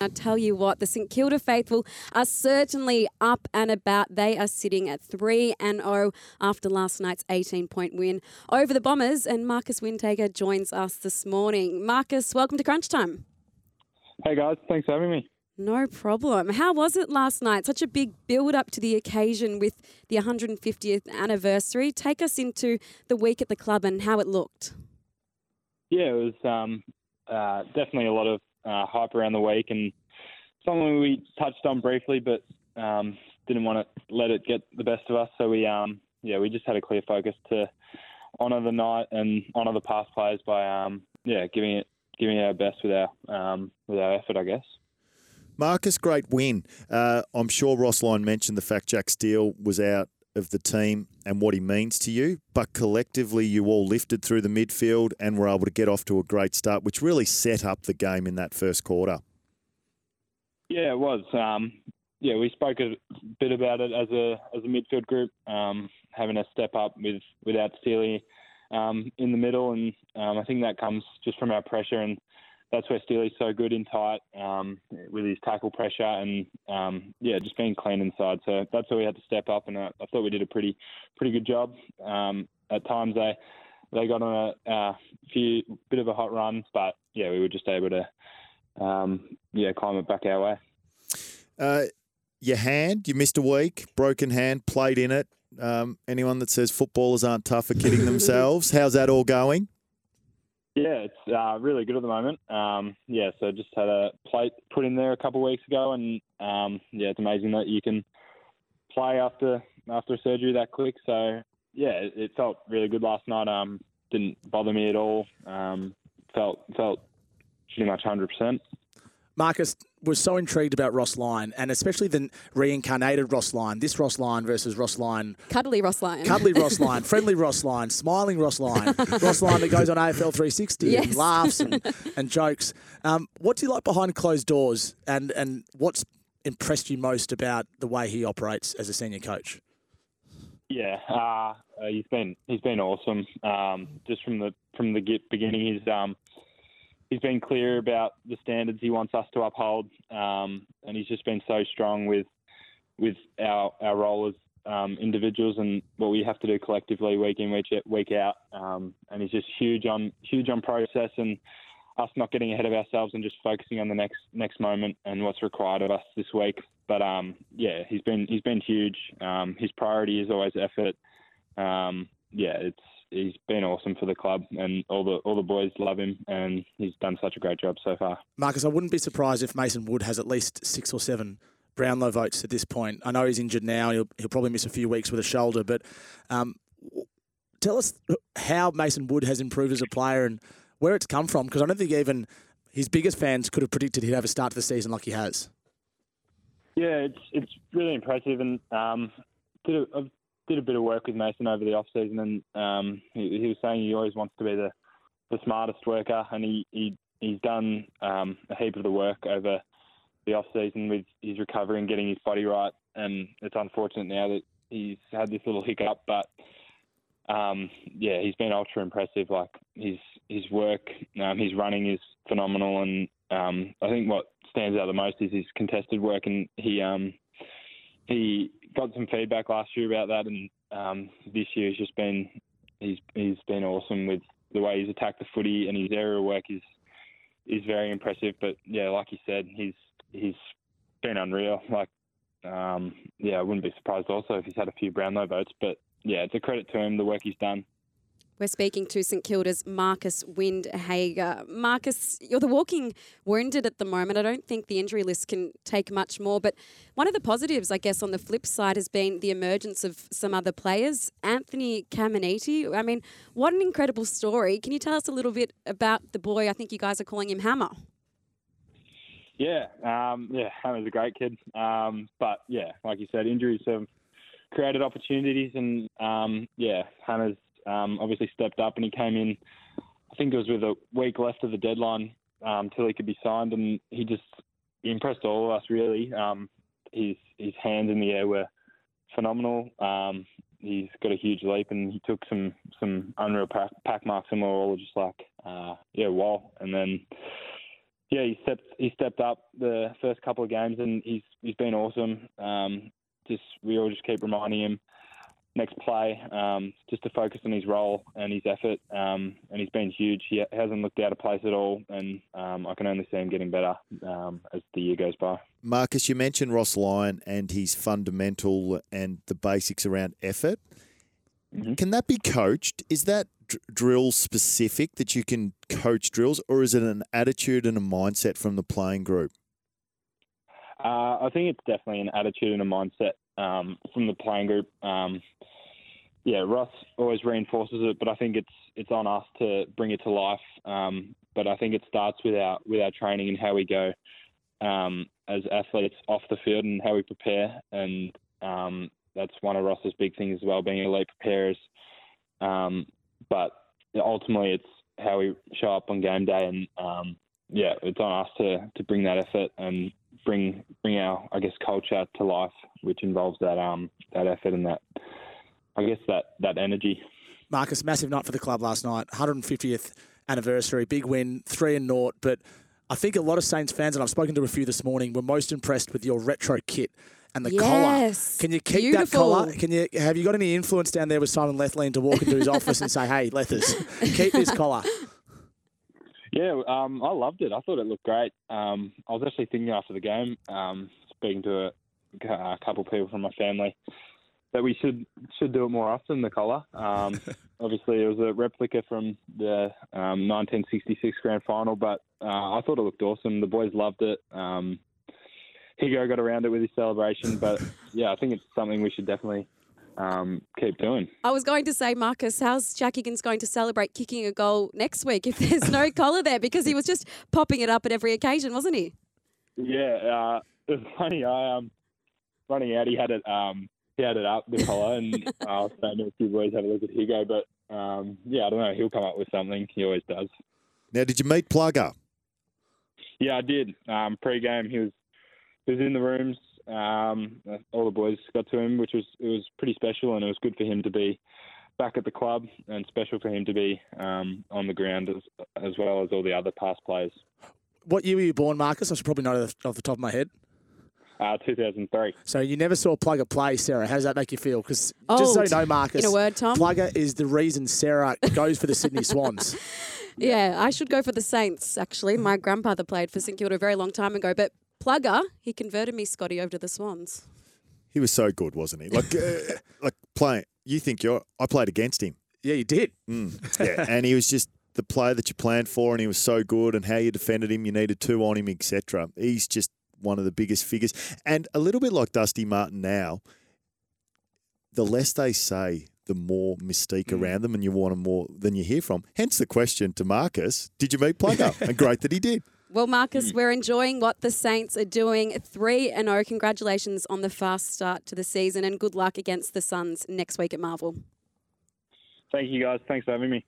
I tell you what, the St Kilda faithful are certainly up and about. They are sitting at 3 and 0 after last night's 18 point win over the Bombers. And Marcus Windhager joins us this morning. Marcus, welcome to Crunch Time. Hey guys, thanks for having me. No problem. How was it last night? Such a big build up to the occasion with the 150th anniversary. Take us into the week at the club and how it looked. Yeah, it was um, uh, definitely a lot of uh, hype around the week and something we touched on briefly, but um, didn't want to let it get the best of us. So we, um, yeah, we just had a clear focus to honour the night and honour the past players by, um, yeah, giving it giving it our best with our um, with our effort, I guess. Marcus, great win. Uh, I'm sure Ross Lyon mentioned the fact Jack Steele was out of the team and what he means to you, but collectively you all lifted through the midfield and were able to get off to a great start, which really set up the game in that first quarter. Yeah, it was. Um, yeah, we spoke a bit about it as a as a midfield group, um, having a step up with without Steely um, in the middle, and um, I think that comes just from our pressure and that's where Steely's so good in tight um, with his tackle pressure and um, yeah, just being clean inside. So that's where we had to step up, and I, I thought we did a pretty pretty good job. Um, at times they they got on a, a, few bit of a hot run, but yeah, we were just able to um, yeah climb it back our way. Uh, your hand, you missed a week, broken hand, played in it. Um, anyone that says footballers aren't tough are kidding themselves. How's that all going? Yeah, it's uh, really good at the moment. Um, yeah, so just had a plate put in there a couple of weeks ago, and um, yeah, it's amazing that you can play after after surgery that quick. So yeah, it, it felt really good last night. Um, didn't bother me at all. Um, felt felt pretty much hundred percent. Marcus was so intrigued about Ross Lyon, and especially the reincarnated Ross Lyon. This Ross Lyon versus Ross Lyon. Cuddly Ross Lyon. Cuddly Ross Lyon. friendly Ross Lyon. Smiling Ross Lyon. Ross Lyon that goes on AFL 360 yes. and laughs and, and jokes. Um, what do you like behind closed doors, and, and what's impressed you most about the way he operates as a senior coach? Yeah, uh, he's been he's been awesome. Um, just from the from the beginning, he's um, he's been clear about the standards he wants us to uphold, um, and he's just been so strong with with our our role as um, individuals and what we have to do collectively week in week week out. Um, and he's just huge on huge on process and us not getting ahead of ourselves and just focusing on the next next moment and what's required of us this week. But um, yeah, he's been he's been huge. Um, his priority is always effort. Um, yeah, it's he's been awesome for the club, and all the all the boys love him, and he's done such a great job so far. Marcus, I wouldn't be surprised if Mason Wood has at least six or seven Brownlow votes at this point. I know he's injured now; he'll he'll probably miss a few weeks with a shoulder, but. Um, tell us how Mason Wood has improved as a player and where it's come from, because I don't think even his biggest fans could have predicted he'd have a start to the season like he has. Yeah, it's it's really impressive, and um, did a, I've did a bit of work with Mason over the off season, and um, he, he, was saying he always wants to be the, the smartest worker, and he, he he's done um, a heap of the work over the off season with his recovery and getting his body right. And it's unfortunate now that he's had this little hiccup, but um, yeah, he's been ultra impressive. Like his his work, um, his running is phenomenal, and um, I think what stands out the most is his contested work, and he um, he got some feedback last year about that, and um, this year has just been he's he's been awesome with the way he's attacked the footy and his aerial work is is very impressive. But yeah, like you said, he's he's been unreal. Like um, yeah, I wouldn't be surprised also if he's had a few Brownlow votes. But yeah, it's a credit to him the work he's done. We're speaking to St Kilda's Marcus Windhager. Marcus, you're the walking wounded at the moment. I don't think the injury list can take much more, but one of the positives, I guess, on the flip side has been the emergence of some other players. Anthony Caminiti, I mean, what an incredible story. Can you tell us a little bit about the boy? I think you guys are calling him Hammer. Yeah, um, yeah, Hammer's a great kid. Um, but yeah, like you said, injuries have created opportunities, and um, yeah, Hammer's um, obviously stepped up and he came in. I think it was with a week left of the deadline um, till he could be signed, and he just he impressed all of us really. Um, his his hands in the air were phenomenal. Um, he's got a huge leap, and he took some some unreal pack, pack marks, and we are all just like, uh, yeah, wow. And then yeah, he stepped he stepped up the first couple of games, and he's he's been awesome. Um, just we all just keep reminding him next play, um, just to focus on his role and his effort. Um, and he's been huge. He hasn't looked out of place at all, and um, I can only see him getting better um, as the year goes by. Marcus, you mentioned Ross Lyon and his fundamental and the basics around effort. Mhm. Can that be coached? Is that dr- drill specific that you can coach drills, or is it an attitude and a mindset from the playing group? Uh, I think it's definitely an attitude and a mindset um, from the playing group. Um, yeah, Ross always reinforces it, but I think it's it's on us to bring it to life. Um, but I think it starts with our with our training and how we go um, as athletes off the field and how we prepare. And um, that's one of Ross's big things as well, being elite preparers. Um, but ultimately, it's how we show up on game day, and yeah, it's on us to to bring that effort and bring bring our I guess culture to life, which involves that um that effort and that I guess that that energy. Marcus, massive night for the club last night. 150th anniversary, big win, three and naught. But I think a lot of Saints fans, and I've spoken to a few this morning, were most impressed with your retro kit and the collar. Yes. Can you keep Beautiful. that collar? Can you have you got any influence down there with Simon Lethlean to walk into his office and say, "Hey, Lethers, keep this collar"? Yeah, um, I loved it. I thought it looked great. Um, I was actually thinking after the game, um, speaking to a, a couple of people from my family, that we should should do it more often. The collar. Um, obviously, it was a replica from the um, 1966 grand final, but uh, I thought it looked awesome. The boys loved it. Um, Higo got around it with his celebration, but yeah, I think it's something we should definitely um, keep doing. I was going to say, Marcus, how's Jack Higgins going to celebrate kicking a goal next week if there's no collar there? Because he was just popping it up at every occasion, wasn't he? Yeah, uh, it was funny. I um running out, he had it um he had it up the collar, and I was saying to a few boys have a look at Higo, but um yeah, I don't know. He'll come up with something. He always does. Now, did you meet Plugger? Yeah, I did. Um, pre-game, he was he was in the rooms. Um, all the boys got to him, which was it was pretty special, and it was good for him to be back at the club, and special for him to be um, on the ground as as well as all the other past players. What year were you born, Marcus? I should probably know that off the top of my head. Uh, 2003. So you never saw Plugger play, Sarah. How does that make you feel? Because just so you know, Marcus, in a word, Tom. Plugger is the reason Sarah goes for the Sydney Swans. Yeah, I should go for the Saints, actually. My grandfather played for St Kilda a very long time ago, but Plugger, he converted me, Scotty, over to the Swans. He was so good, wasn't he? Like, uh, like playing. You think you're? I played against him. Yeah, you did. Mm, yeah, and he was just the player that you planned for, and he was so good. And how you defended him, you needed two on him, etc. He's just one of the biggest figures, and a little bit like Dusty Martin now. The less they say, the more mystique around them, and you want them more than you hear from. Hence the question to Marcus: Did you meet Plugger? and great that he did. Well, Mm. Marcus, we're enjoying what the Saints are doing. 3 and 0. Congratulations on the fast start to the season and good luck against the Suns next week at Marvel. Thank you guys. Thanks for having me.